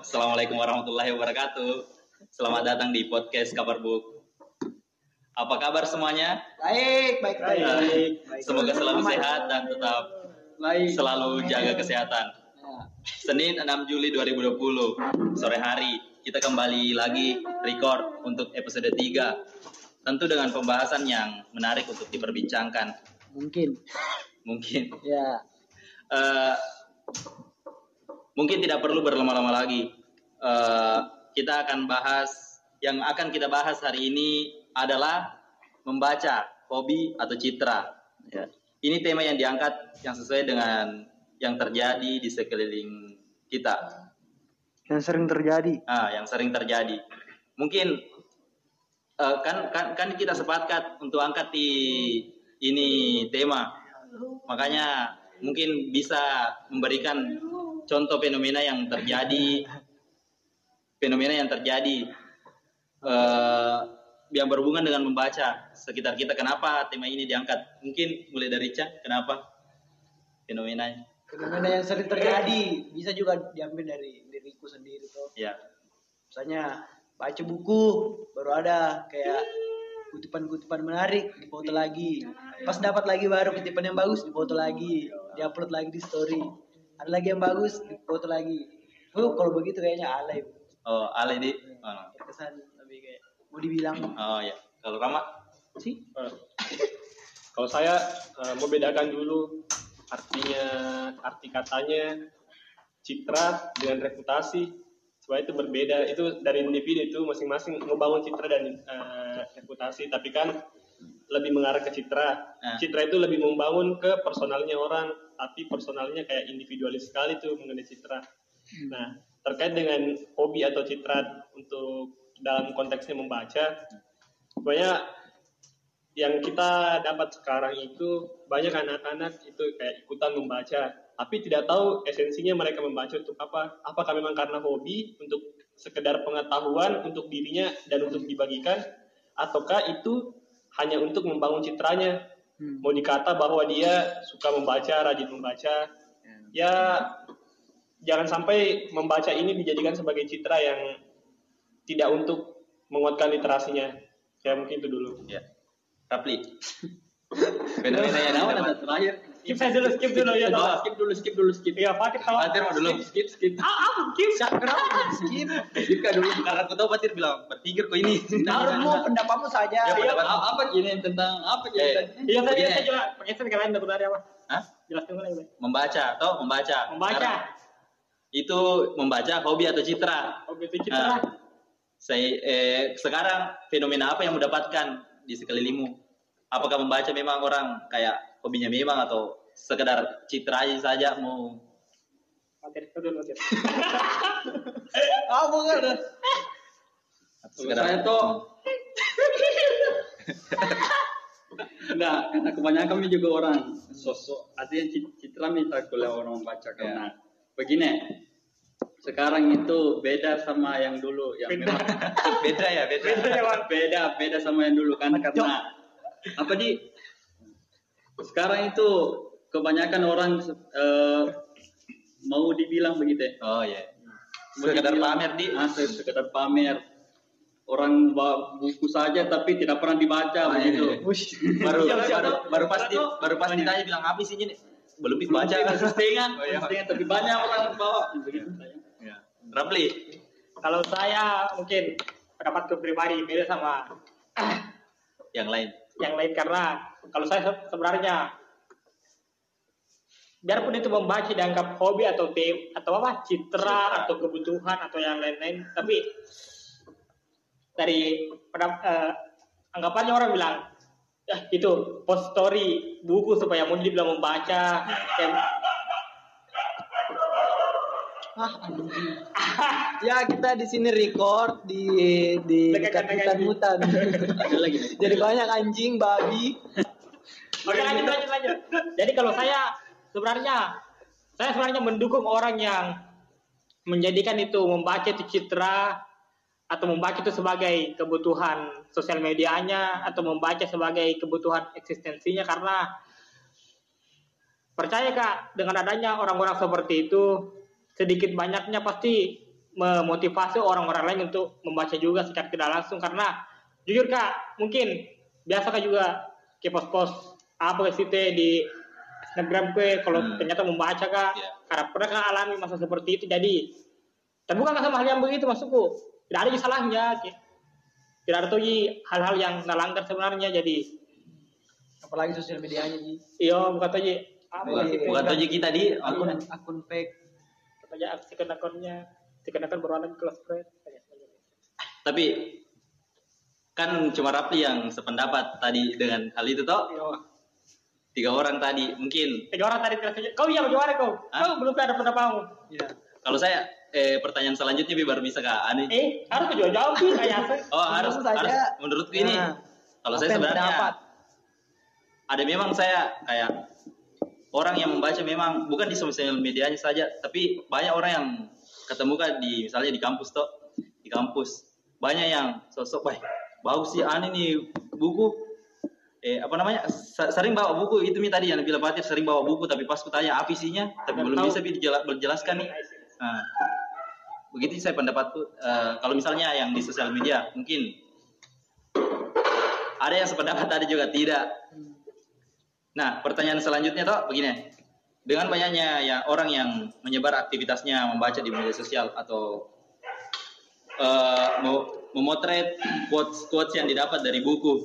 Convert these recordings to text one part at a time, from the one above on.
Assalamualaikum warahmatullahi wabarakatuh. Selamat datang di podcast Kabar Book. Apa kabar semuanya? Baik, baik, baik. Eh, Baik. Semoga selalu sehat dan tetap Baik. selalu jaga kesehatan. Ya. Senin 6 Juli 2020 sore hari kita kembali lagi record untuk episode 3. Tentu dengan pembahasan yang menarik untuk diperbincangkan. Mungkin. Mungkin Ya. eh, mungkin tidak perlu berlama-lama lagi. Eh, kita akan bahas yang akan kita bahas hari ini adalah membaca hobi atau citra. Ya. Ini tema yang diangkat yang sesuai dengan yang terjadi di sekeliling kita. Yang sering terjadi. Ah, yang sering terjadi. Mungkin eh, kan kan kan kita sepakat untuk angkat di ini tema. Makanya mungkin bisa memberikan contoh fenomena yang terjadi fenomena yang terjadi eh, yang berhubungan dengan membaca sekitar kita. Kenapa tema ini diangkat? Mungkin mulai dari Cak, kenapa fenomenanya? Fenomena yang sering terjadi bisa juga diambil dari diriku sendiri tuh. Ya, Misalnya baca buku baru ada kayak kutipan-kutipan menarik difoto lagi. Pas dapat lagi baru kutipan yang bagus difoto lagi, diupload lagi di story. Ada lagi yang bagus difoto lagi. Oh, kalau begitu kayaknya alay. oh Ale di, oh, Terkesan lebih kayak mau dibilang. Oh ya. Kalau Rama, sih Eh, Kalau saya eh, mau bedakan dulu artinya arti katanya citra dengan reputasi. Supaya itu berbeda. Itu dari individu itu masing-masing membangun citra dan eh, reputasi. Tapi kan lebih mengarah ke citra. Nah. citra itu lebih membangun ke personalnya orang tapi personalnya kayak individualis sekali tuh mengenai citra. Nah terkait dengan hobi atau citra untuk dalam konteksnya membaca banyak yang kita dapat sekarang itu banyak anak-anak itu kayak ikutan membaca tapi tidak tahu esensinya mereka membaca untuk apa. Apakah memang karena hobi untuk sekedar pengetahuan untuk dirinya dan untuk dibagikan ataukah itu hanya untuk membangun citranya Hmm. mau dikata bahwa dia suka membaca rajin membaca ya jangan sampai membaca ini dijadikan sebagai citra yang tidak untuk menguatkan literasinya ya mungkin itu dulu ya. Rapli. fenomena yang didapat. terakhir skip saya dulu skip dulu ya toh. skip dulu skip dulu skip Iya, Fatir tahu. Fatir mau dulu. skip skip Ah, ah, skip. skip. skip kan dulu Karena aku tahu Fatir bilang berpikir kok ini. Menurutmu pendapatmu saja. Ya, pendapat- apa, gini tentang apa gini Eh, tadi? Iya, saya Begini. saya juga pengen kalian dapat dari apa? Hah? Jelaskan dulu lagi. Membaca, toh membaca. Membaca. Itu membaca hobi atau citra. Oh, gitu citra. Nah, saya eh, sekarang fenomena apa yang mendapatkan di sekelilingmu? Apakah membaca memang orang kayak hobinya memang atau sekedar citra aja saja mau Fatir, itu dulu Fatir. Ah, bukan. sekedar saya tuh Enggak, karena kebanyakan ini juga orang sosok artinya cit- citra minta oleh orang baca karena begini sekarang itu beda sama yang dulu yang Beda. memang beda ya beda. Beda ya, beda beda sama yang dulu kan karena apa di sekarang itu kebanyakan orang eh, mau dibilang begitu ya. Oh ya. Mau Sekedar dibilang- pamer di. ah, se- sekedar pamer. Orang bawa buku saja tapi tidak pernah dibaca Oh, iya, begitu. iya. Wush. baru siapa? baru baru pasti baru pasti ditanya bilang apa sih ini belum dibaca masih setengah. Oh, iya. setengah tapi banyak orang bawa begitu. Ya. Rapli Kalau saya mungkin pendapatku pribadi beda sama yang lain yang lain karena kalau saya se- sebenarnya biarpun itu membaca dianggap hobi atau tem atau apa citra, atau kebutuhan atau yang lain-lain tapi dari pendap- eh, anggapannya orang bilang ya itu post story buku supaya mau dibilang membaca Ah, ya kita di sini record di di Dekat- hutan hutan. Jadi banyak anjing, babi. Oke lanjut lanjut lanjut. Jadi kalau saya sebenarnya saya sebenarnya mendukung orang yang menjadikan itu membaca itu citra atau membaca itu sebagai kebutuhan sosial medianya atau membaca sebagai kebutuhan eksistensinya karena percaya kak dengan adanya orang-orang seperti itu sedikit banyaknya pasti memotivasi orang-orang lain untuk membaca juga secara tidak langsung. Karena jujur kak mungkin biasa kak juga ke pos-pos apa sih teh di Instagram gue kalau Hmm. ternyata membaca kak. Iya. karena pernah kak alami masa seperti itu. Jadi terbuka kak sama hal yang begitu maksudku? Tidak ada salahnya Ki. tidak ada tuh hal-hal yang melanggar sebenarnya. Jadi apalagi sosial medianya ji. iya bukan tuh bukan, sih? bukan tuh kita di akun akun akun fake aja second akunnya second akun berwarna kelas friend tapi kan cuma Rapli yang sependapat tadi dengan hal itu toh? Iya. tiga orang tadi mungkin. Tiga orang tadi kau iya bagaimana kau? Hah? kau belum ada pendapatmu ya kalau saya eh, pertanyaan selanjutnya Bi, baru bisa kak. Ani eh harus kau jawab jawab sih kayak apa oh harus saja. harus. Menurutku ini. Nah, kalau saya yang sebenarnya pendapat? ada memang saya kayak orang yang membaca memang bukan di sosial medianya saja tapi banyak orang yang ketemu kan di misalnya di kampus toh di kampus. Banyak yang sosok wah bagus sih aneh nih buku. Eh apa namanya? Se- sering bawa buku. Itu mi tadi yang bilang Fatir sering bawa buku tapi pas kutanya apa isinya? Tapi belum bisa bi dijela- dijelaskan nih. Nah, begitu saya pendapatku. Eh, kalau misalnya yang di sosial media mungkin ada yang sependapat ada juga tidak Nah, pertanyaan selanjutnya toh begini. Dengan banyaknya ya orang yang menyebar aktivitasnya membaca di media sosial atau mau memotret quotes quotes yang didapat dari buku.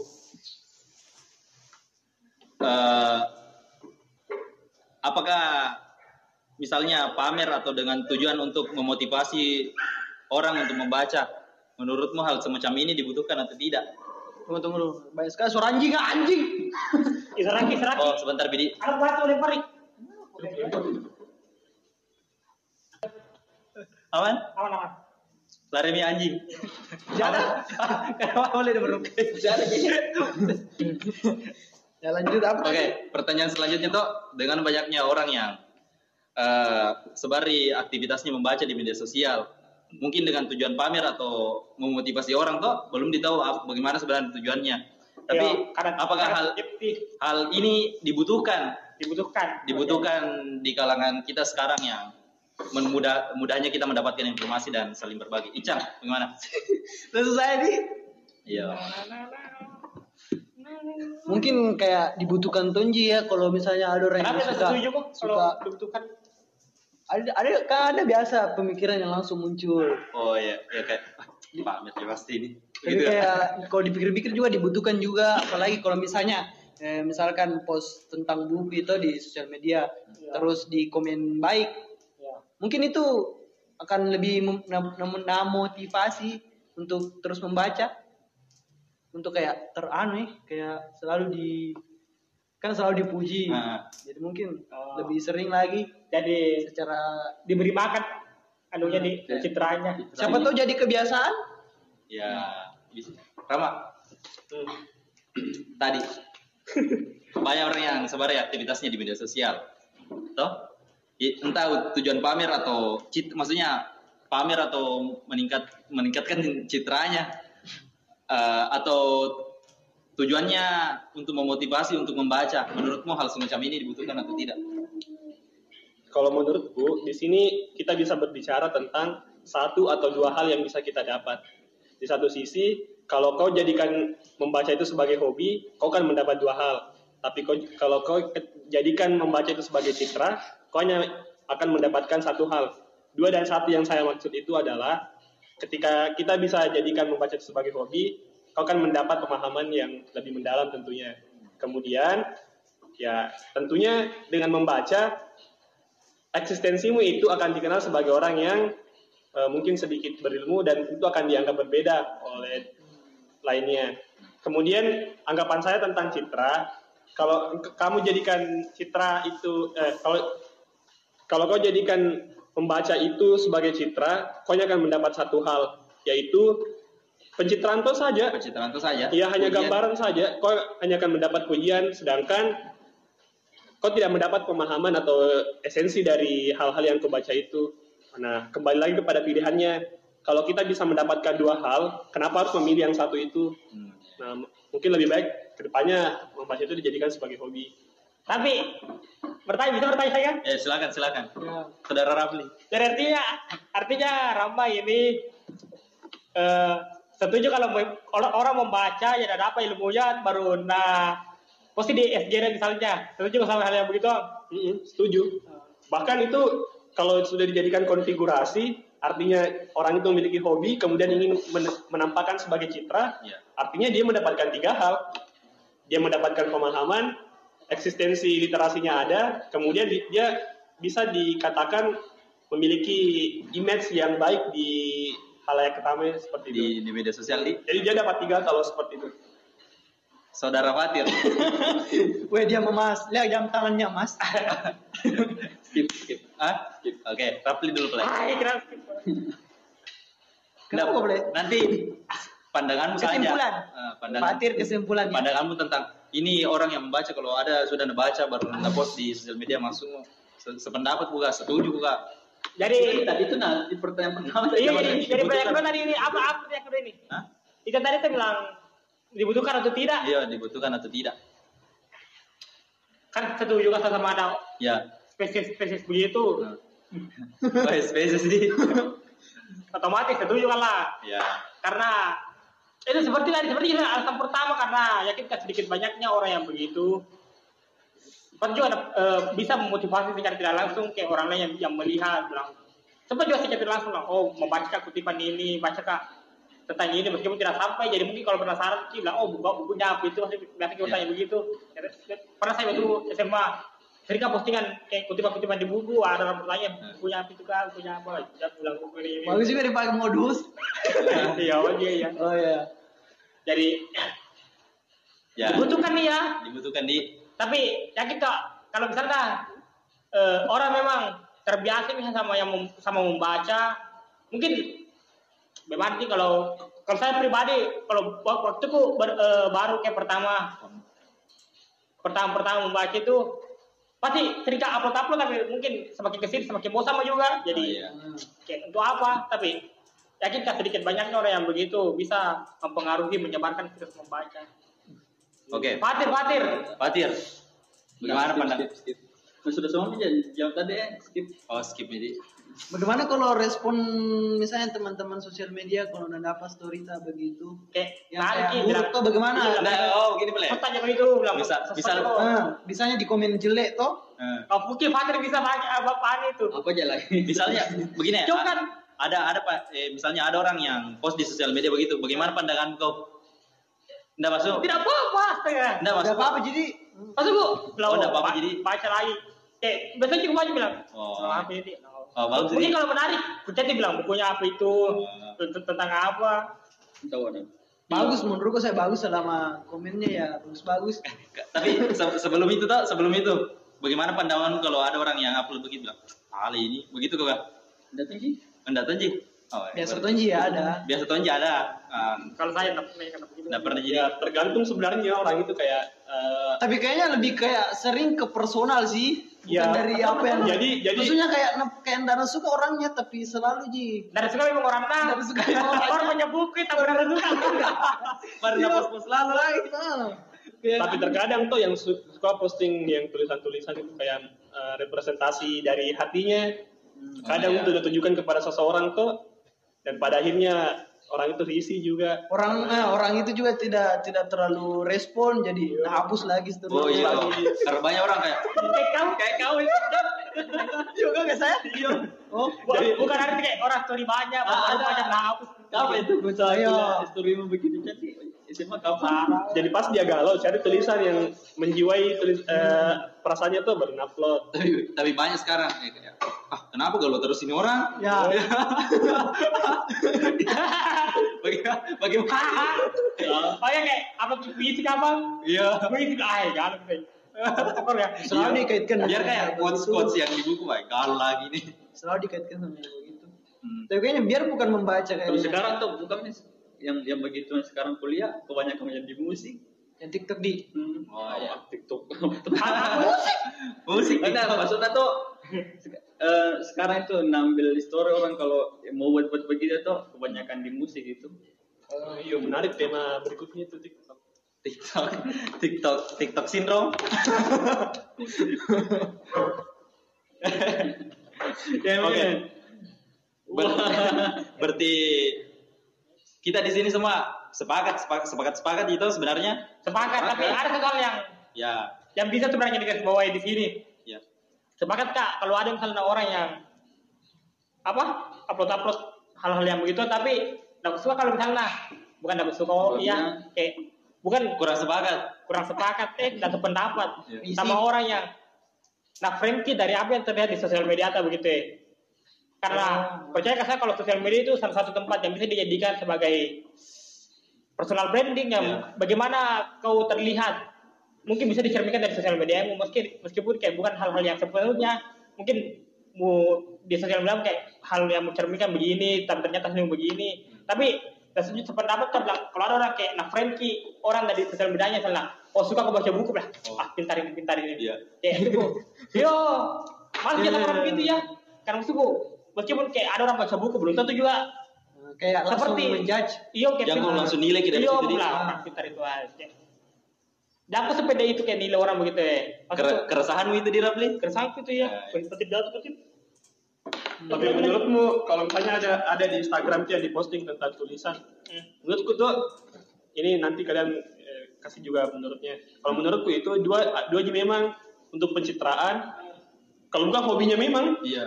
Eh, apakah misalnya pamer atau dengan tujuan untuk memotivasi orang untuk membaca? Menurutmu hal semacam ini dibutuhkan atau tidak? tunggu tunggu banyak sekali suara anjing anjing Israki, Israki. Oh, sebentar Bidi. Anak batu lempar nih. Aman? Aman aman. Lari mi anjing. Jangan. Kenapa boleh ada beruk? Jangan. Ya lanjut apa? Oke, pertanyaan selanjutnya tuh dengan banyaknya orang yang eh sebari aktivitasnya membaca di media sosial, mungkin dengan tujuan pamer atau memotivasi orang tuh belum ditahu bagaimana sebenarnya tujuannya. Tapi Ya, karena- apakah karena hal hal ini dibutuhkan dibutuhkan? dibutuhkan di kalangan kita sekarang yang memudah mudahnya kita mendapatkan informasi dan saling berbagi. Icang, bagaimana? Langsung saya nih. Iya. Mungkin kayak dibutuhkan tonji ya kalau misalnya ada orang yang suka, setuju kok kalau suka dibutuhkan? ada ada kan ada biasa pemikiran yang langsung muncul. Oh iya, ya kayak pamer ya pasti ini. Tapi Gitu ya. kayak kalau dipikir-pikir juga dibutuhkan juga apalagi kalau misalnya eh, misalkan post tentang buku itu di sosial media terus di komen baik Ya. mungkin itu akan lebih mem- memotivasi untuk terus membaca untuk kayak teranu nih kayak selalu di kan selalu dipuji Nah. jadi mungkin Oh. lebih sering lagi Jadi secara diberi makan anunya di Ya. citranya. siapa tahu jadi kebiasaan Ya. Rama, Hmm. tadi. Banyak orang yang sebenarnya aktivitasnya di media sosial. Toh? Entah tujuan pamer atau cit maksudnya pamer atau meningkat meningkatkan citranya. Eh, atau tujuannya untuk memotivasi untuk membaca. Menurutmu hal semacam ini dibutuhkan atau tidak? Kalau menurutku, di sini kita bisa berbicara tentang satu atau dua hal yang bisa kita dapat. Di satu sisi, kalau kau jadikan membaca itu sebagai hobi, kau kan mendapat dua hal. Tapi kau, kalau kau jadikan membaca itu sebagai citra, kau hanya akan mendapatkan satu hal. Dua dan satu yang saya maksud itu adalah ketika kita bisa jadikan membaca itu sebagai hobi, kau akan mendapat pemahaman yang lebih mendalam tentunya. Kemudian, ya tentunya dengan membaca eksistensimu itu akan dikenal sebagai orang yang eh, mungkin sedikit berilmu dan itu akan dianggap berbeda oleh lainnya. Kemudian anggapan saya tentang citra, kalau kamu jadikan citra itu, eh, kalau kalau kau jadikan membaca itu sebagai citra, kau hanya akan mendapat satu hal, yaitu pencitraan itu saja. pencitraan itu saja Iya hanya gambaran saja. Kau hanya akan mendapat pujian, sedangkan kau tidak mendapat pemahaman atau esensi dari hal-hal yang kau baca itu. Nah, kembali lagi kepada pilihannya. Kalau kita bisa mendapatkan dua hal, kenapa harus memilih yang satu itu? Hmm. Nah, mungkin lebih baik ke depannya membaca itu dijadikan sebagai hobi. Tapi bertanya bisa bertanya saya kan? Eh silakan silakan. Ya. Saudara Rafli. Jadi artinya artinya Rama ini eh, setuju kalau orang membaca ya ada apa ilmunya baru nah pasti di SJN misalnya setuju sama hal yang begitu Om? Mm-mm, setuju. Bahkan itu kalau sudah dijadikan konfigurasi, artinya orang itu memiliki hobi, kemudian ingin men- menampakkan sebagai citra, Ya. artinya dia mendapatkan tiga hal. Dia mendapatkan pemahaman, eksistensi literasinya ada, kemudian di- dia bisa dikatakan memiliki image yang baik di halayak ramai seperti itu. Di, di media sosial di Jadi dia dapat tiga kalau seperti itu. saudara Fatir. Weh dia memas, lihat jam tangannya mas. skip skip ah? Oke, Rafli dulu play. Iya, kira Kenapa boleh? Nanti pandanganmu saja. Kesimpulan. Ah, pandangan, Fatir kesimpulannya. pandanganmu tentang ini orang yang membaca kalau ada sudah membaca baru anda post di sosial media langsung se- sependapat buka, setuju buka. jadi tadi itu nah di pertanyaan pertama iya jawab jadi banyak kedua tadi ini apa apa yang kedua ini Hah? itu tadi saya bilang dibutuhkan atau tidak Iya, dibutuhkan atau tidak? kan setuju kan sama ada Ya. spesies-spesies begitu Oh, spesies di. otomatis setuju kan lah Ya. karena itu seperti tadi seperti itu alasan pertama karena yakin kan sedikit banyaknya orang yang begitu sempat juga ada, eh, bisa memotivasi secara tidak langsung kayak orang lain yang, yang melihat bilang sempat juga secara tidak langsung bilang oh membaca kutipan ini baca kak tentang ini meskipun tidak sampai jadi mungkin kalau penasaran sih bilang oh buku bukunya apa itu Pasti biasa kita Ya. tanya begitu pernah saya waktu SMA sering kan postingan kayak kutipan-kutipan di buku ada orang bertanya bukunya apa itu kak bukunya apa? Ya bilang buku ini ini. Bagus juga dipakai modus. iya oh iya iya. Oh ya. jadi Ya. dibutuhkan nih ya. Dibutuhkan di. Tapi yakin kak kalau misalnya eh, orang memang terbiasa misalnya sama yang mem- sama membaca mungkin bagaimana sih kalau kalau saya pribadi kalau wak- waktuku ber- eh, baru kayak pertama. Pertama pertama membaca itu pasti sering kak upload upload tapi mungkin semakin ke sini semakin bosan juga jadi Oh, iya. kayak untuk apa tapi yakin kak sedikit banyaknya orang yang begitu bisa mempengaruhi menyebarkan virus membaca Oke, Fatir Fatir Fatir. Bagaimana Skip, pandang? sudah semua aja jawab tadi ya skip Oh, skip ini. Bagaimana kalau respon misalnya teman-teman sosial media kalau udah dapat story tak begitu? kayak Yang balik kayak Ki, buruk tuh bagaimana? Nah, oh, gini boleh. Tanya begitu bilang Bisa- bisa- kok. Ah, misalnya di komen jelek toh? Eh, Oh, mungkin Fatir bisa apa apaan itu. apa aja lagi misalnya begini ya. Kan. Ada ada Pak, eh, misalnya ada orang yang post di sosial media begitu. Bagaimana pandangan kau? Nggak masuk. Tidak apa-apa, astaga. Nggak Udah masuk. apa-apa jadi Masuk bu, Oh, nggak apa-apa, ba- jadi- baca lagi. Kayak biasanya cuma bilang. Oh. apa ini? Oh, bagus Mungkin ini. kalau menarik, kita dia bilang bukunya apa itu, Oh. tentang tentang apa. tahu ada bagus menurutku saya bagus selama komennya ya bagus-bagus. Tapi se- sebelum itu tuh, sebelum itu, bagaimana pandangan kalau ada orang yang upload begitu bilang, "Ali ini begitu kok, Kak?" datang sih Enggak tahu, Ji. Oh, Biasa baru- tonji ya ada. Biasa tahu Ji ada. Ah, Kalau saya nggak pernah nggak begitu. Nggak pernah jadi. Ya tergantung sebenarnya orang itu kayak eh, Tapi kayaknya lebih kayak sering ke personal sih. Ya, dari apa yang jadi- jadi- maksudnya kayak kayak nggak suka orangnya tapi selalu ji Dari suka memang orang tahu. Dari suka memang orang Orang punya buku, tapi benar suka. Pada Iya. post-post lalu lagi. Ah. Kayak- tapi terkadang tuh yang su- suka posting yang tulisan-tulisan itu kayak eh, representasi dari hatinya kadang Oh, iya. itu ditujukan kepada seseorang tuh dan pada akhirnya orang itu risih juga orang eh, orang itu juga tidak tidak terlalu respon jadi nah, hapus lagi Oh iya, seterusnya. karena banyak orang kayak Kayak kamu, kayak kamu. Juga nggak saya? Iya. Oh, Bu- Bukan arti kayak orang story banyak, Ah, ada. banyak nah hapus. apa itu misalnya Iya. storymu begitu jadi SMA kapan jadi pas dia galau cari tulisan yang menjiwai tulis eh, perasaannya tuh baru upload tapi, tapi banyak sekarang ya, kayak, kenapa galau terus ini orang? ya. Bagaimana? Bagaimana? Oh ya kayak apa puisi apa? Iya. Puisi ah ya. Selalu dikaitkan Biar kayak quotes quotes yang di buku, kayak galau lagi nih. Selalu dikaitkan sama yang begitu. Hmm. Tapi kayaknya biar bukan membaca kalau kayaknya. sekarang tuh bukan yang yang begitu yang sekarang kuliah kebanyakan menjadi musik Yang TikTok di hmm. Oh, iya. TikTok Musik. Benar, maksudnya tuh eh, sekarang itu ngambil story orang kalau mau buat buat begitu tuh kebanyakan di musik itu. Oh, iya menarik tema berikutnya itu TikTok TikTok, TikTok, TikTok syndrome. Ya, Oke. mungkin. Ber- berarti kita di sini semua sepakat sepakat sepakat, sepakat itu sebenarnya Sepakat, tapi ada hal yang ya yang bisa sebenarnya digarisbawahi di sini. Ya Sepakat kak, kalau ada misalnya orang yang apa upload upload hal-hal yang begitu, tapi tidak suka kalau misalnya bukan tidak suka, oh, iya kayak bukan kurang sepakat. kurang sepakat eh dan sependapat Iya. sama orang yang nah friendly dari apa yang terlihat di sosial media atau begitu ya. Karena percaya saya kalau sosial media itu salah satu tempat yang bisa dijadikan sebagai personal branding yang Iya. bagaimana kau terlihat mungkin bisa dicerminkan dari sosial media meski meskipun kayak bukan hal-hal yang sepenuhnya mungkin mu di sosial media kayak hal yang mencerminkan begini tapi ternyata hasilnya begini. Tapi dan setuju sependapat kan bilang kalau ada orang kayak nah Frankie orang dari sosial medianya misalnya oh suka aku baca buku lah. Oh. ah pintar ini pintar ini Iya. kayak itu yo malah Iya, iya, orang iya. begitu ya. karena maksudku meskipun kayak ada orang baca buku belum tentu juga kayak langsung Seperti- menjudge. Iyo kayak Jangan langsung nilai kita bilang orang pintar itu aja jangan sepeda itu kayak nilai orang begitu ya Kere- maksudku keresahanmu itu di Rapli? keresahan itu Ya, seperti jatuh seperti Tapi menurutmu kalau misalnya ada ada di Instagram tuh yang diposting tentang tulisan, Hmm. menurutku tuh ini nanti kalian eh, kasih juga menurutnya. Kalau menurutku itu dua dua aja memang untuk pencitraan. Kalau bukan hobinya memang, Iya.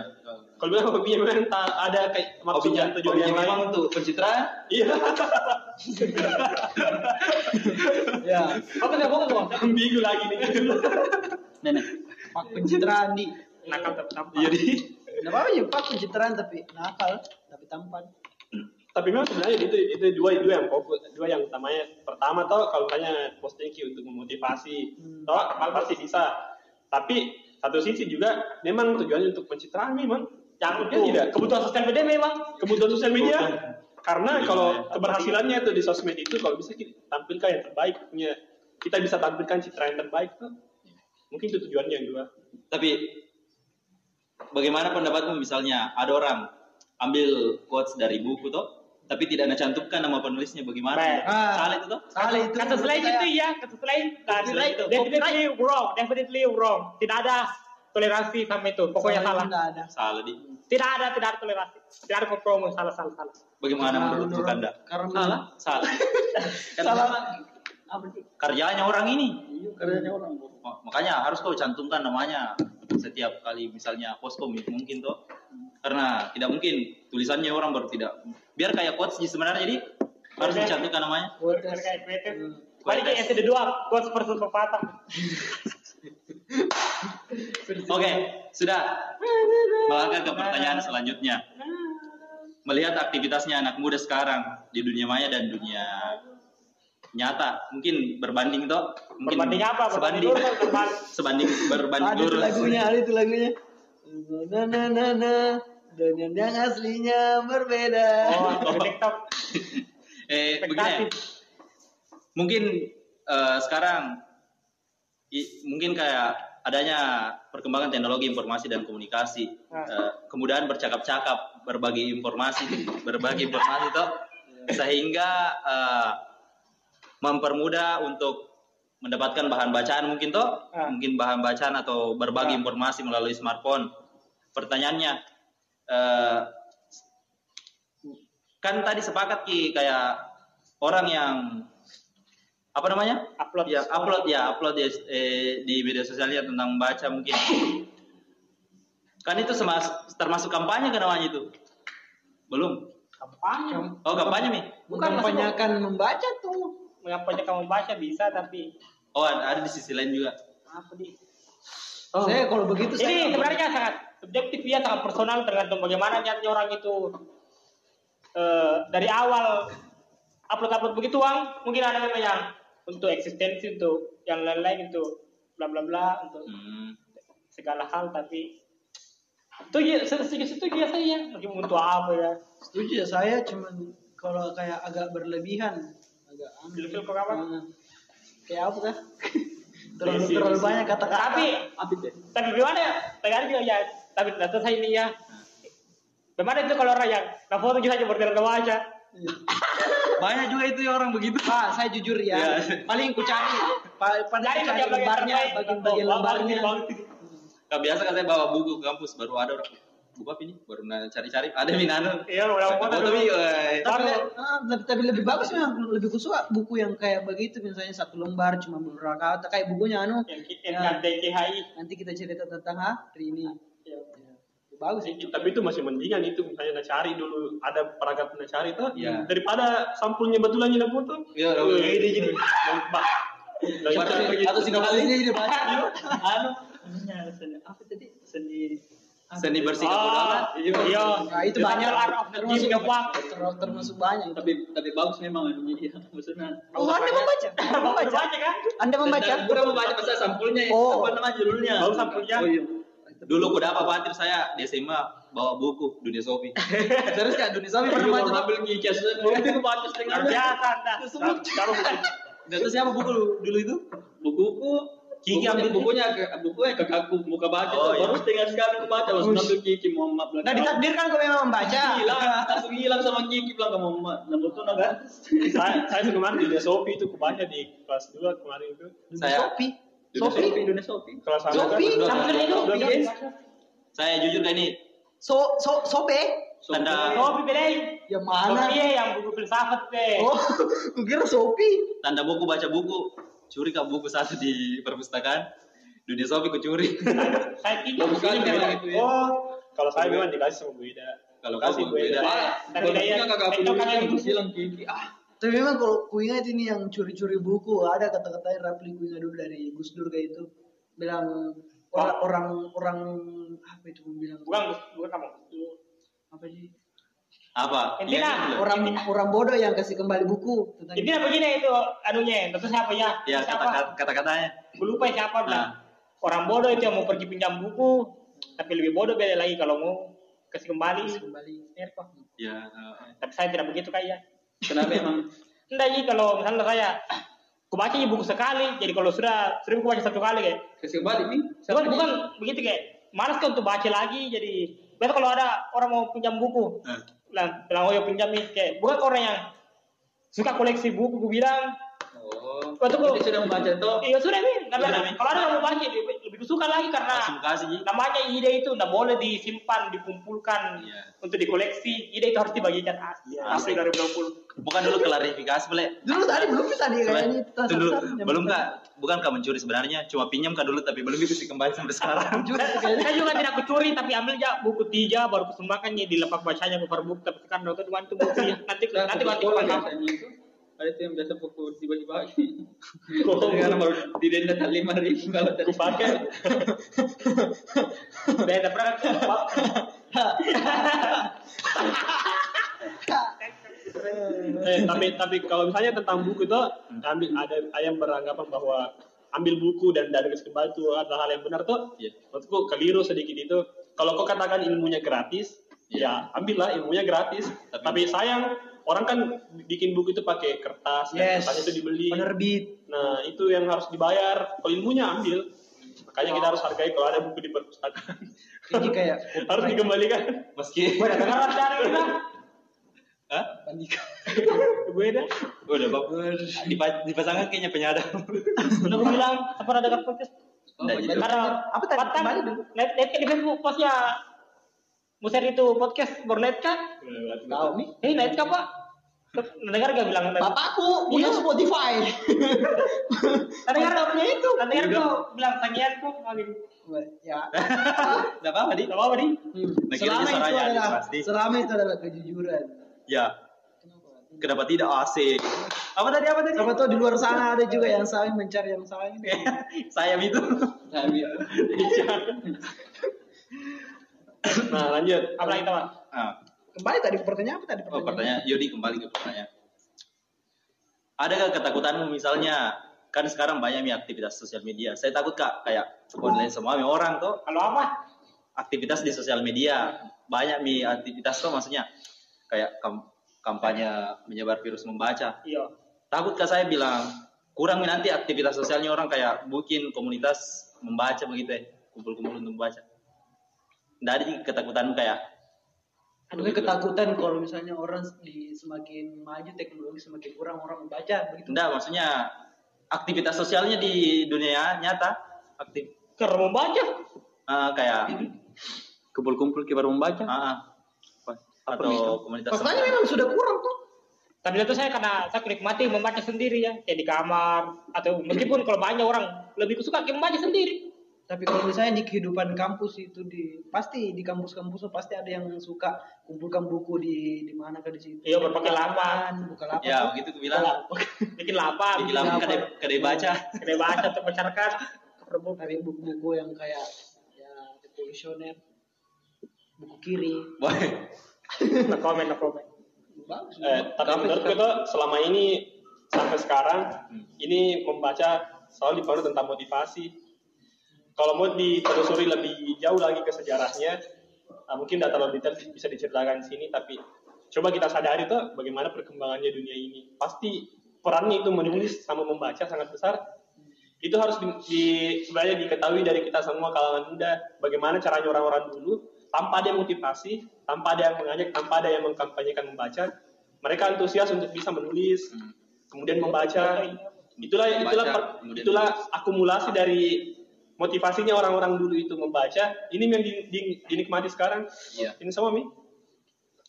kalau bukan hobinya memang tak ada kayak maksud Hobinya, dan tujuan hobinya yang lain. memang untuk pencitraan. Iya, ya apa sih bohong tuh ambigu lagi nih. Nenek. pak pencitraan di nakal tapi tampan Iya di. Nggak apa-apa ya pak pencitraan tapi nakal tapi tampan Tapi memang sebenarnya itu itu dua dua yang fokus, dua yang utamanya. Pertama tuh kalau tanya posting untuk memotivasi, Hmm. toh hal pasti bisa. Tapi satu sisi juga memang tujuannya untuk pencitraan memang. yang Ya itu tidak. kebutuhan sosial media memang. Kebutuhan sosial media. Karena Iya, kalau iya. keberhasilannya itu di sosmed itu kalau bisa kita tampilkan yang terbaik punya. Kita bisa tampilkan citra yang terbaik tuh. Mungkin itu tujuannya yang dua. Tapi bagaimana pendapatmu misalnya? Ada orang ambil quotes dari buku toh, tapi tidak cantumkan nama penulisnya bagaimana? Ah. Salah itu toh? salah itu kasus lain kayak- itu ya kasus lain Kasus lain itu. definitely wrong definitely wrong tidak ada toleransi sama itu pokoknya Salah nggak ada Salah di. tidak ada tidak ada toleransi tidak ada kompromi salah salah salah Bagaimana menurut Anda? karena Salah. Salah. salah Kerjanya orang ini. Iya, kerjanya orang. Makanya harus kau cantumkan namanya setiap kali misalnya posko mungkin tuh karena tidak mungkin tulisannya orang baru tidak biar kayak quotes sih sebenarnya jadi harus dicantumkan namanya. Biar kayak kreatif Hmm. balik ke SD dua quotes versus pepatah. Oke sudah. Melangkah ke pertanyaan selanjutnya. Melihat aktivitasnya anak muda sekarang di dunia maya dan dunia nyata mungkin berbanding toh? Mungkin berbanding apa? Sebanding. berbanding sebanding berbanding ada itu lurus lagunya ada itu lagunya. Na na na na dengan yang aslinya berbeda. Oh di TikTok? Eh begini ekspektatif mungkin eh, sekarang i- mungkin kayak adanya perkembangan teknologi informasi dan komunikasi. Ah. eh, kemudahan bercakap-cakap berbagi informasi berbagi informasi toh sehingga eh, mempermudah untuk mendapatkan bahan bacaan mungkin toh. Ah. mungkin bahan bacaan atau berbagi Ah. informasi melalui smartphone. Pertanyaannya eh, kan tadi sepakat ki kayak orang yang apa namanya? Upload. Ya upload ya upload di, eh, di media sosialnya tentang baca mungkin. Kan itu semas, termasuk kampanye kan namanya itu? Belum? Kampanye. Oh kampanye nih Bukan, mempertanyakan membaca tuh. Mengapain kamu baca bisa tapi oh ada, ada di sisi lain juga. Apa di. Saya kalau begitu saya ini nggak sebenarnya sangat subjektif ya sangat personal tergantung bagaimana niatnya orang itu eh, dari awal upload upload begitu uang mungkin ada memang yang untuk eksistensi untuk yang lain-lain itu bla bla bla untuk hmm. segala hal tapi itu ya setuju setuju ya saya mungkin untuk apa ya setuju ya saya cuman kalau kayak agak berlebihan agak aneh. Ilfil kok apa? Ah. kayak apa kah terlalu terlalu banyak kata-kata tapi itu? tapi gimana ya tadi juga ya tapi data saya ini ya bagaimana itu kalau orang yang nah foto kita aja berdiri baca Banyak juga itu ya orang begitu. Pak, saya jujur ya. Ya. Paling ku cari, pa- paling Cari lembarnya, bagian-bagian lembarnya. Gak biasa kan saya bawa buku ke kampus baru ada orang buku apa ini baru cari-cari ada minano Iya, udah tapi dulu. eh, Tapi, Baru- ah, tapi, tapi lebih bagus memang lebih ku suka buku yang kayak begitu misalnya satu lembar cuma beberapa kata kayak bukunya anu Yang ya, NKTKHI. nanti kita cerita tentang hari ini Iya. Bagus ya. tapi itu masih mendingan itu misalnya nak cari dulu ada perangkat nak cari tuh Iya. daripada sampulnya betulan yang foto. Iya, iya, iya, ini Mbak. Daripada atau ini dia baca anu namanya seni apa tadi? Seni. Seni bersikap Ah, bodoh amat. iya. Nah, itu banyak Art of the termasuk, Giving Fuck. ter- termasuk banyak. Tapi tapi bagus memang iya maksudnya. Oh anda membaca? Anda membaca? Baca kan? anda membaca? Bukan membaca masa sampulnya. Ya. Oh. apa namanya judulnya? Bagus sampulnya. oh iya dulu aku dapat patir saya? Di SMA bawa buku dunia sopi serius kan dunia sopi pernah Tapi baca? mau tuh ambil ngikis belum itu baca setengah biasa Anda. Tahu siapa buku lu- dulu itu? Buku-buku. Kiki bukunya, ambil bukunya ke bukunya ke kaku buka baca. Oh, tuh, baru iya. setengah sekali aku baca langsung ambil Kiki Muhammad bilang nah ditakdirkan kau memang membaca. Hilang langsung hilang sama Kiki bilang ke Muhammad nah betul naga saya saya tuh kemarin di Sopi itu kebaca di kelas 2 kemarin itu. Saya Shopee Sopi Indonesia kelas satu kan? Guys. saya jujur kayak ini. So so sobe tanda. Kopi belain. yang mana? Kopi yang buku filsafat deh. oh ku kira Shopee tanda buku baca buku. Curi kak buku satu di perpustakaan. Dunia sopi ku curi. Saya tidak. memang itu ya. Oh, kalau saya memang dikasih sama Bu Ida. Kalau kasih Bu Ida. Kakak aku itu kan yang silang Kiki ah Tapi memang kalau ku ingat ini yang curi-curi buku ada kata-kata yang Rapli ku ingat dulu dari Gus Dur kayak itu bilang orang orang orang apa itu bilang Bukan, bukan kamu. apa sih apa Intinya, Iya, iya. orang orang bodoh yang kasih kembali buku tentang Intinya begini itu anunya, tentu siapa ya? ya siapa? kata kata katanya Gue lupa siapa bilang. Nah. Orang bodoh itu yang mau pergi pinjam buku, tapi lebih bodoh beda lagi kalau mau kasih kembali. kasih kembali Ya, ya Tapi saya tidak begitu kayak. Kenapa emang? Enggak jadi kalau misalnya saya aku baca ini buku sekali, jadi kalau sudah sering aku baca satu kali kayak. Kasih kembali nih bukan bukan begitu kayak. Malas kan untuk baca lagi. Jadi biasa kalau ada orang mau pinjam buku. Bilang bilang oh ya pinjam nih kayak bukan orang yang suka koleksi buku gue bilang oh. Waktu gua- sudah membaca tuh iya sudah nih Sudah, karena Mi. kalau ada yang mau baca lebih, lebih suka lagi karena kasih namanya ide itu nggak boleh disimpan dikumpulkan Iya. untuk dikoleksi. Ide itu harus dibagikan asli asli Asli. dari 20 bukan dulu klarifikasi boleh dulu tadi belum tadi kayaknya Itu dulu belum kak bukan kak mencuri sebenarnya cuma pinjam kak dulu tapi belum dikasih kembali sampai sekarang. Saya juga tidak kucuri tapi ambil aja buku tiga baru kusumbangkannya di lepak bacanya ke buku tapi sekarang waktu itu bantu buku ya nanti Nah, nanti buku tuh yang biasa buku dibagi-bagi karena baru didenda lima ribu kalau tadi Kupakai. beda pernah eh, tapi tapi kalau misalnya tentang buku itu ambil ada yang beranggapan bahwa ambil buku dan dari kembali itu adalah hal yang benar tuh Iya. menurutku keliru sedikit itu. Kalau kau katakan ilmunya gratis ya ambillah ilmunya gratis. Tapi, sayang orang kan bikin buku itu pakai kertas dan yes. kertasnya itu dibeli. Penerbit. Nah itu yang harus dibayar. Kalau ilmunya ambil. Makanya kita harus hargai kalau ada buku di perpustakaan ini kayak harus dikembalikan. Meski gue udah cari kita Hah? beda udah. Bab Dipa- dipasangkan kayaknya penyadap udah gue bilang apa pernah dengar podcast? Nggak, jadi- karena Apa tadi? Patang, lihat kan di Facebook postnya Muser itu podcast baru lihat kan tahu nih. Eh lihat kan pak dengar gak bilang bapakku punya Spotify. Dengar gak punya itu dengar tuh bilang sangian kok ya. Nggak apa-apa di. Gak apa-apa nih Hmm. Nah, selama itu adalah pasti. selama itu adalah kejujuran. Ya. Kenapa? Tidak? Asik. Apa tadi apa tadi? Siapa tahu di luar sana ada juga yang saling mencari yang saling sayap itu. Nah, gitu. nah lanjut. Apa lagi teman ah. Kembali tadi pertanyaan apa tadi? Oh, pertanyaan. Yodi kembali ke pertanyaan. Adakah ketakutanmu misalnya? Kan sekarang banyak nih aktivitas sosial media. Saya takut kak. Kayak online semua. Orang tuh kalau apa? aktivitas di sosial media. Banyak mi aktivitas tuh maksudnya kayak kam- kampanye menyebar virus membaca. iya. Takut kak saya bilang kurang nanti aktivitas sosialnya orang kayak bikin komunitas membaca begitu ya. Kumpul-kumpul untuk membaca. Nggak ada ketakutanmu kayak Ada ketakutan kalau misalnya orang di semakin maju teknologi semakin kurang orang membaca begitu. Enggak, maksudnya aktivitas sosialnya di dunia nyata aktif Karena membaca. Ah, kayak Kumpul-kumpul kibar membaca. ah, ah. atau komunitas Faktanya memang sudah kurang tuh. Tapi itu saya karena saya menikmati membaca sendiri ya, kayak di kamar atau meskipun kalau banyak orang lebih suka membaca sendiri. Tapi kalau misalnya di kehidupan kampus itu di pasti di kampus-kampus pasti ada yang suka kumpulkan buku di di mana ke di situ. Iya, berpakai lapan. buka lapan. ya begitu aku bilang Bikin lapak, bikin lama lapan. kedai kedai baca kedai baca untuk masyarakat. Cari buku-buku yang kayak ya revolusioner, buku kiri. Boy. No comment, no comment. Bagus. Eh, tapi menurutku tuh selama ini sampai sekarang ini membaca selalu dipengaruhi tentang motivasi. Kalau mau ditelusuri lebih jauh lagi ke sejarahnya, nah, mungkin tidak terlalu detail bisa diceritakan di sini, tapi coba kita sadari tuh bagaimana perkembangannya dunia ini. Pasti perannya itu menulis sama membaca sangat besar. Itu harus di, di- sebenarnya diketahui dari kita semua kalangan muda, bagaimana caranya orang-orang dulu tanpa ada motivasi, tanpa ada yang mengajak, tanpa ada yang mengkampanyekan membaca, mereka antusias untuk bisa menulis, kemudian membaca. Itulah itulah per- itulah akumulasi dari motivasinya orang-orang dulu itu membaca. Ini yang di- di- dinikmati sekarang. Iya. Ini semua mi.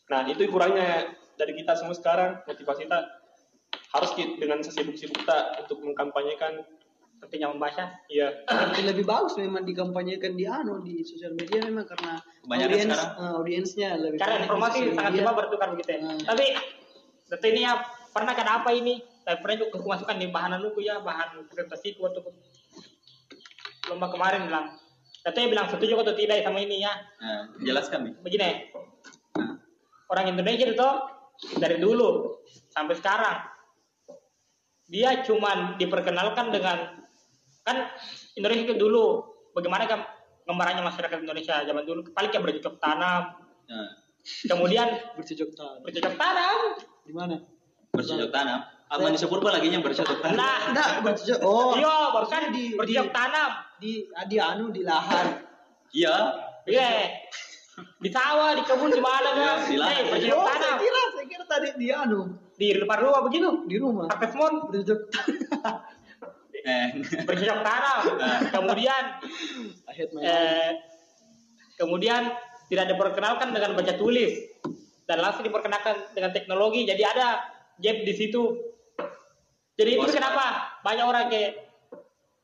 Nah itu kurangnya dari kita semua sekarang motivasi kita harus ki- dengan sesibuk-sibuk kita untuk mengkampanyekan. Pentingnya membaca. Iya. Tapi lebih bagus memang dikampanyekan di anu di sosial media memang karena audiens sekarang. eh, audiensnya lebih di informasi sangat cepat bertukar begitu ya. Hmm. Tapi data ini ya pernah kan apa ini? Tapi pernah juga aku masukkan di bahan anuku ya, bahan presentasiku waktu lomba kemarin bilang. Katanya bilang setuju atau tidak sama ini ya. Nah, jelaskan Mi. Begini, orang Indonesia itu dari dulu sampai sekarang dia cuman diperkenalkan dengan kan Indonesia itu dulu bagaimana kan gambarannya masyarakat Indonesia zaman dulu paling kayak bercocok tanam Nah, kemudian bercocok tanam. bercocok tanam Di mana? bercocok tanam apa di Purba lagi yang bercocok tanam nah Enggak, bercocok. Oh. iya di- bercocok di- tanam. Di di anu di lahan. iya. Iya. Di sawah di kebun di mana kan Iya, di lahan. Bercocok Oh, tanam. saya kira saya kira tadi di anu. Di depan rumah begitu? Di rumah. Akses mon Bercocok. eh. Bercocok tanam. Kemudian eh, kemudian tidak diperkenalkan dengan baca tulis. Dan langsung diperkenalkan dengan teknologi. Jadi ada gap di situ jadi itu kenapa banyak orang kayak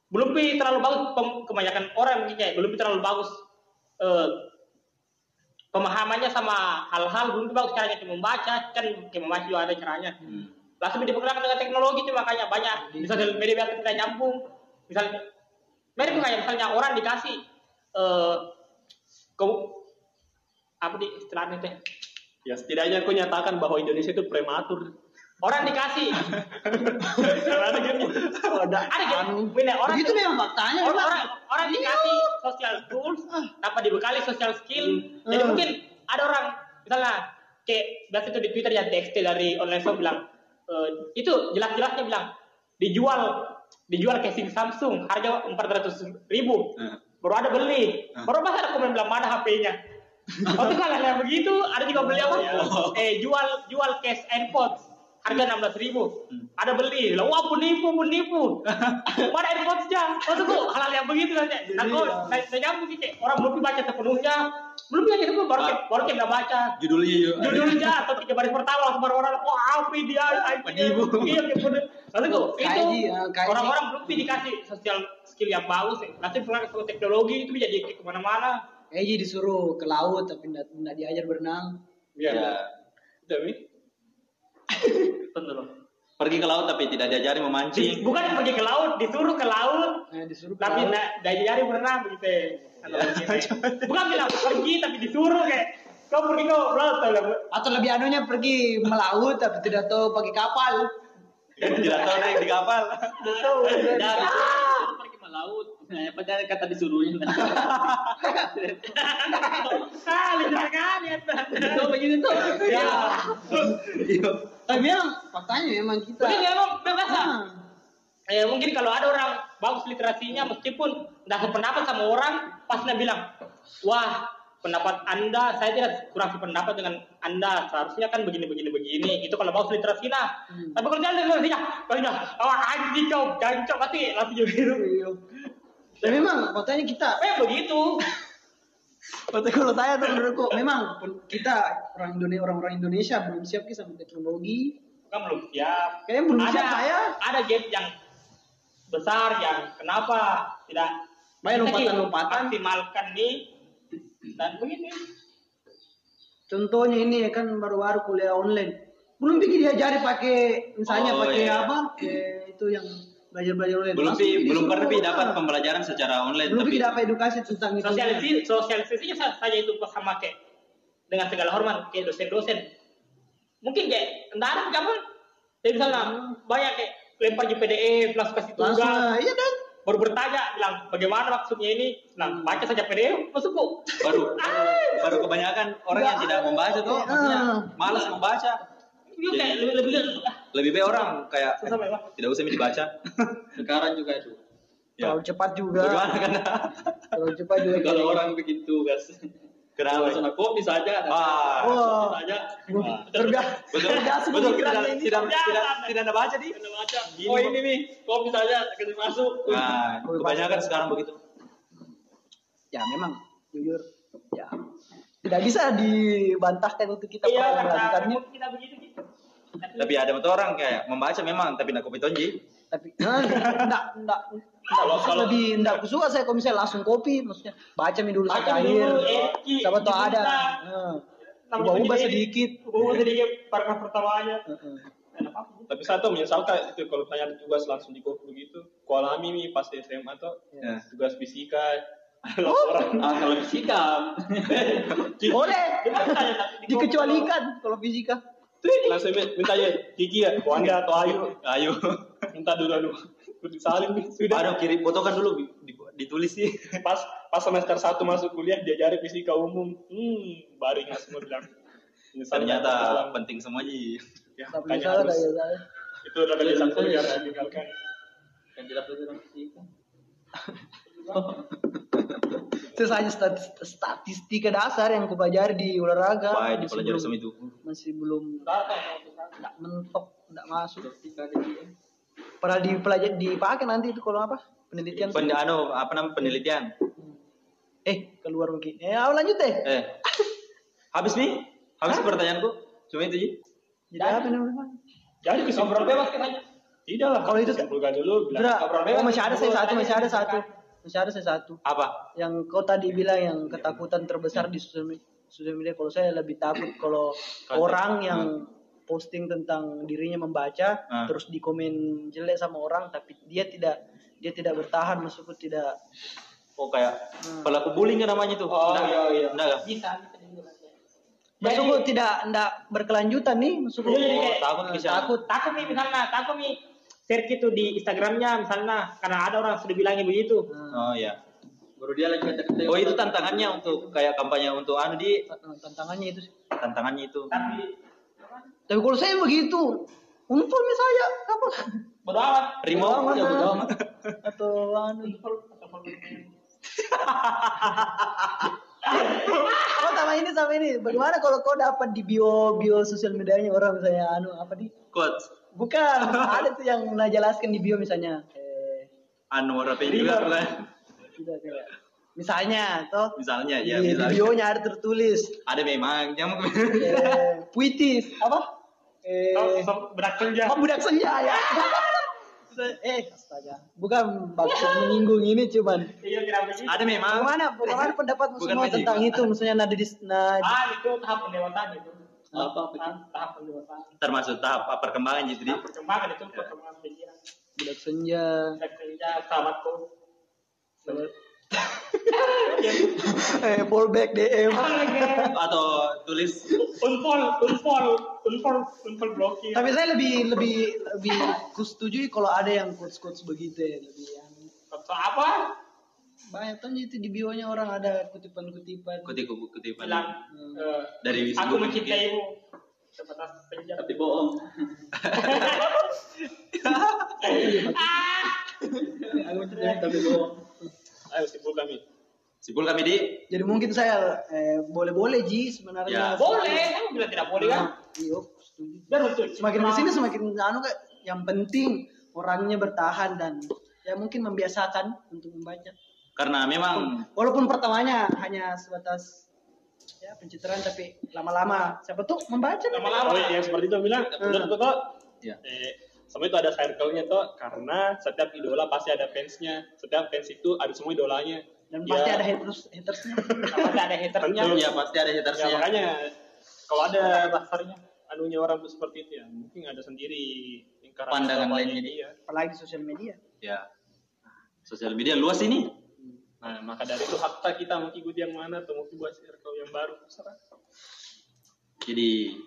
belum pi terlalu bagus kebanyakan orang mungkin kayak belum pi terlalu bagus eh, pemahamannya sama hal-hal belum bagus caranya cuma membaca kan kayak membaca juga ada caranya. Langsung diperkenalkan dengan teknologi itu makanya banyak. Di sosial media biar tidak nyambung misalnya mirip kayak misalnya orang dikasih eh ke apa di istilahnya teh? Ya setidaknya aku nyatakan bahwa Indonesia itu prematur. Orang dikasih. Ada gitu. Bener, orang Begitu memang faktanya. orang, orang, orang dikasih social tools tanpa dibekali social skill. Jadi Ah. mungkin ada orang misalnya kayak biasa itu di Twitter yang tekstil dari online shop bilang eh, itu jelas-jelasnya bilang dijual dijual casing Samsung harga 400 ribu. Eh. baru ada beli. Ah. baru pas ada komen bilang mana HP-nya Waktu kan yang begitu ada juga beli apa? Eh jual jual case AirPods harga 16 ribu. Ada beli. Lah wah penipu penipu mana AirPods-nya waktu kok hal-hal yang begitu kan ya nah kok saya, saya nyambung kayak orang belum baca sepenuhnya. Belum baca sepenuhnya baru kayak- baru nggak baca. Judulnya yuk judulnya atau tiga baris pertama langsung baru orang wah apa dia Penipu. iya bener lalu kok itu kaiji. orang-orang belum dikasih sosial skill yang bagus nanti pernah ke teknologi itu bisa jadi ke mana-mana. Eh, jadi disuruh ke laut tapi enggak enggak diajar berenang. Ya. ya Udah, Mi. tentu loh pergi ke laut tapi tidak diajari memancing bukan pergi ke laut disuruh ke laut Nah, disuruh ke tapi tidak diajari berenang begitu ya. Bukan bilang pergi tapi disuruh kayak kau pergi kau laut? Atau lebih anunya pergi melaut tapi tidak tahu pakai kapal. tidak tahu naik di kapal Dan pergi melaut. Nah, padahal kata disuruhnya. kali sekali ya Itu ya Tapi memang faktanya memang kita. Mungkin memang biasa. Ah. Eh, mungkin kalau ada orang bagus literasinya meskipun tidak sependapat sama orang, pas dia bilang, wah pendapat anda saya tidak kurang sependapat dengan anda seharusnya kan begini begini begini itu kalau mau literasi nah Hmm. tapi kalau jangan literasinya kalau udah oh anjing kau jancok pasti langsung gitu Iya. Dan memang katanya kita eh begitu Waktu kalau saya tuh menurutku memang kita orang Indonesia orang-orang Indonesia belum siap ki sama teknologi. kan belum siap Kayaknya belum ada siap saya. ada gap yang besar yang kenapa tidak Banyak kita lompatan-lompatan. maksimalkan nih dan begini Contohnya ini kan baru-baru kuliah online. Belum bikin diajari pakai misalnya Oh, pakai iya. apa? Eh, itu yang belajar-belajar online. belum Langsung pi belum pernah pi dapat pembelajaran secara online belum tapi pi dapat edukasi tentang itu. sosialisasi sosialisasinya sa- saja itu sama kayak dengan segala hormat kayak dosen-dosen mungkin kayak entar kamu jadi misalnya banyak kayak lempar di PDF langsung kasih Langsung tugas ah, iya kan? baru bertanya bilang bagaimana maksudnya ini nah baca saja PDF masuk bu baru baru kebanyakan orang yang tidak membaca tuh maksudnya Ah. malas membaca kayak lebih lebih lebih baik orang kayak susah memang tidak usah dibaca Sekarang juga itu. Ya. Terlalu cepat juga. bagaimana kan Terlalu cepat juga. Kalau orang bikin tugas. kenapa Langsung kopi saja. Ah. Wah. Kopi saja. Tergas. betul Tergas betul pemikiran tidak ini. tidak tidak tidak ada baca di Kena baca. Oh ini nih, kopi saja kasih masuk. nah kebanyakan sekarang begitu Ya memang jujur ya tidak bisa dibantahkan untuk kita iya pernah karena melakukannya. kita begitu gitu tapi ada betul orang kayak membaca memang tapi nak kopi tonji tapi enggak enggak enggak khusus lebih enggak suka saya kalau misalnya langsung kopi maksudnya baca mi dulu sampai Baca akhir dulu, eh, siapa tahu ada ubah-ubah sedikit ubah sedikit paragraf pertamanya? Tapi saya tuh menyesalkan itu kalau saya ada tugas langsung di kopi begitu. Kualami nih pas di SMA tuh Ya. tugas fisika. Laporan. Ah, kalau fisika. boleh tanya dikecualikan kalau fisika Langsung minta ya, Kiki ya, kau anda atau Ayu. ayo Minta dulu dulu. Disalin nih, sudah. aduh kirim foto kan dulu di- di- ditulis sih Pas pas semester 1 masuk kuliah diajari fisika umum. Hmm, baru ingat semua bilang. Ternyata dalam. penting semua ji ya, makanya harus. tak salah Itu adalah dari satu yang harus ditinggalkan. Kan tidak pelajaran fisika. itu saja statis- statistika dasar yang kupelajari di olahraga. Baik di masih pelajaran belum- sama itu masih belum enggak mentok enggak masuk. Dia. pernah dipelajari dipakai nanti itu kalau apa? Penelitian. Pen, anu apa namanya penelitian. Eh keluar mungkin eh lanjut deh. Eh. Habis nih? Habis pertanyaanku? Cuma itu ji jadi. apa namanya. Jadi kesimpulan bebas kita Tidak lah. Kalau itu- simpulkan dulu. bilang, ngobrol oh, masih ada saya satu masih ada satu. Masih ada saya satu apa? Yang kau tadi bilang yang ketakutan terbesar di sosial media, sosial media kalau saya lebih takut kalau orang yang posting tentang dirinya membaca Ah. terus dikomen jelek sama orang tapi dia tidak dia tidak bertahan maksudku tidak. Oh kayak pelaku bullying kan namanya tuh? Oh, Nggak- iya, iya. kan? bisa bisa dibilang. maksudku tidak tidak berkelanjutan nih maksudku. Iya, kayak- takut bisa takut takut nih misalnya takut nih share gitu di Instagramnya misalnya karena ada orang sudah bilangnya begitu. Oh ya Baru dia lagi baca oh itu tantangannya untuk kayak kampanye untuk anu di? Tantangannya itu sih. tantangannya itu. Tapi tapi kalau saya begitu nih saya apa? Bodo amat. Remote. Ya bodo amat. Atau anu Oh sama ini sama ini. Bagaimana kalau kau dapat di bio bio sosial medianya orang misalnya anu apa di? quotes Bukan, ada tuh yang nah jelaskan di bio misalnya. Eh, anu apa juga tidak tidak. Misalnya toh. Misalnya di, ya di misalnya. bionya ada tertulis. Ada memang yang eh, puitis. Apa? Eh, so- berak senja. Oh, budak senja ya. eh, astaga. Bukan maksud menyinggung ini cuman. Iya kira begitu. Ada memang. Bagaimana, bagaimana pendapatmu Bukan semua tentang itu? Maksudnya nada di nah, ah itu tahap pendewasaan itu Apa tahap, tahap termasuk tahap perkembangan gitu di tahap perkembangan itu perkembangan pikiran budak senja. berak senja sahabatku eh, fallback DM. atau tulis. Unfol unfol unfol unfol blokir Tapi saya lebih lebih lebih kusetujui kalau ada yang quotes quotes begitu ya, lebih yang apa banyak tuh itu di bionya orang ada kutipan-kutipan. kutip kutipan bilang eh, dari aku Facebook mencintaimu sebatas senja tapi bohong. ah Aku cerita tapi bohong. Ayo simpulkan nih. Simpul kami di Jadi mungkin saya eh, boleh-boleh Ji Ya. sebenarnya. Boleh, saya bilang tidak boleh kan? Nah, Iya, setuju. Semakin di sini semakin anu kayak yang penting orangnya bertahan dan ya mungkin membiasakan untuk membaca. Karena memang Walaupun pertamanya hanya sebatas ya pencitraan tapi lama-lama siapa tuh membaca Lama-lama. Oh, yang seperti itu bilang, benar tuh toh. Ya. Eh, sama itu ada circle-nya toh, karena setiap idola pasti ada fansnya. Setiap fans itu ada semua idolanya. dan Ya, pasti ada haters hatersnya. Pasti ada hatersnya. Tentu. ya pasti ada Ya, hatersnya. makanya kalau ada dasarnya anunya orang tuh seperti itu ya, mungkin ada sendiri lingkaran Pandangan lainnya dia. Apalagi sosial media. Ya. Sosial media luas ini. Nah, maka dari itu hakta kita mau ikut yang mana atau mau buat circle yang baru terserah. Jadi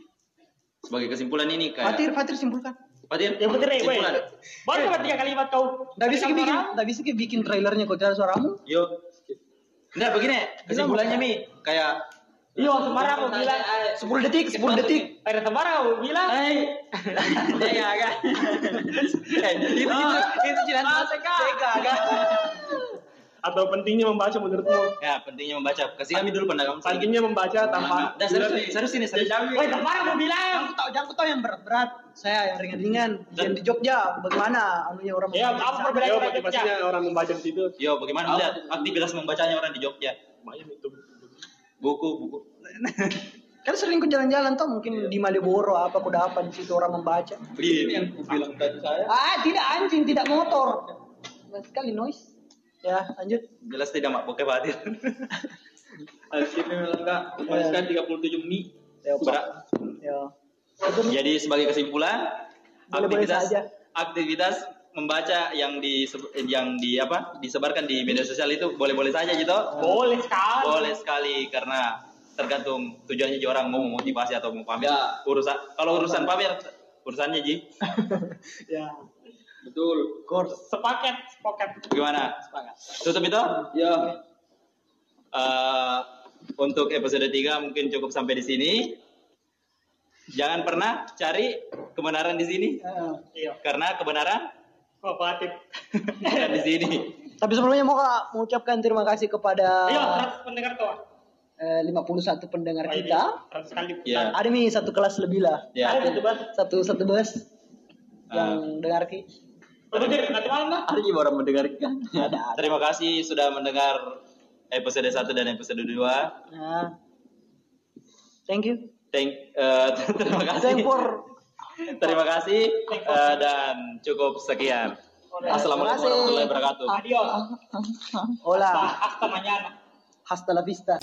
sebagai kesimpulan ini kayak Fatir, Fatir simpulkan. Fatir, Yang penting eh, weh. kesimpulan. Baru cuma tiga kalimat kau. Nggak bisa bikin, orang. nggak bisa bikin trailernya kok tidak ada suaramu. Yuk. Enggak begini, kesimpulannya Mi kayak Iya, sembarang mau bilang. 10 detik, 10 detik. Ada sembarang mau bilang. Hai. Ya kan. Eh, itu itu itu jalan Sega kan. Atau pentingnya membaca menurutmu? Ya, pentingnya membaca. Kasih kami dulu pandangan kamu. Pentingnya membaca tanpa Dah serius, serius ini, serius. Weh, sembarang mau bilang. Jangan tahu, jangan tahu yang berat-berat. Saya yang ringan-ringan. Dan di Jogja, bagaimana anunya orang Ya, membaca apa di sana? perbedaan Yo, orang motivasinya orang membaca di situ. Yo, bagaimana melihat aktivitas membacanya orang di Jogja? Lumayan itu. Buku, buku. Kan sering ku jalan-jalan tuh mungkin di Malioboro apa ku dapat di situ orang membaca. Ini yang aku bilang tadi saya. Ah, tidak anjing, tidak motor. Banyak sekali noise. Ya, lanjut. Jelas tidak mak bokeh Fatir. Akhirnya memang enggak kemarin 37 mie. Ya. Berat. Ya. Jadi sebagai kesimpulan, aktivitas saja. aktivitas membaca yang di yang di apa disebarkan di media sosial itu boleh-boleh saja gitu. Boleh sekali. Boleh sekali karena tergantung tujuannya ji orang mau memotivasi atau mau pamer. Ya. Urusan kalau urusan pamer urusannya ji Ya. Betul. Course. Sepaket, sepaket. gimana? Tutup itu? Ya. Eh, untuk episode 3 mungkin cukup sampai di sini. Jangan pernah cari kebenaran di sini Ya. Iya. karena kebenaran bukan di sini. Tapi sebelumnya mau Kak, mengucapkan terima kasih kepada Iya, 100 pendengar tuh. eh, 51 pendengar Oh, ini kita. 100 kali. Ya. Ada nih satu kelas lebih lah. Ya. Ada satu bas. Satu satu bus Ah. yang dengar ki. Nanti malam lah. Orang mendengarkan. Terima kasih sudah mendengar episode 1 dan episode 2. Nah. Thank you. Thank, eh, terima kasih. Thank for Terima kasih eh, dan cukup sekian. Assalamualaikum warahmatullahi wabarakatuh. Adios. Hola. Hasta mañana. Hasta la vista.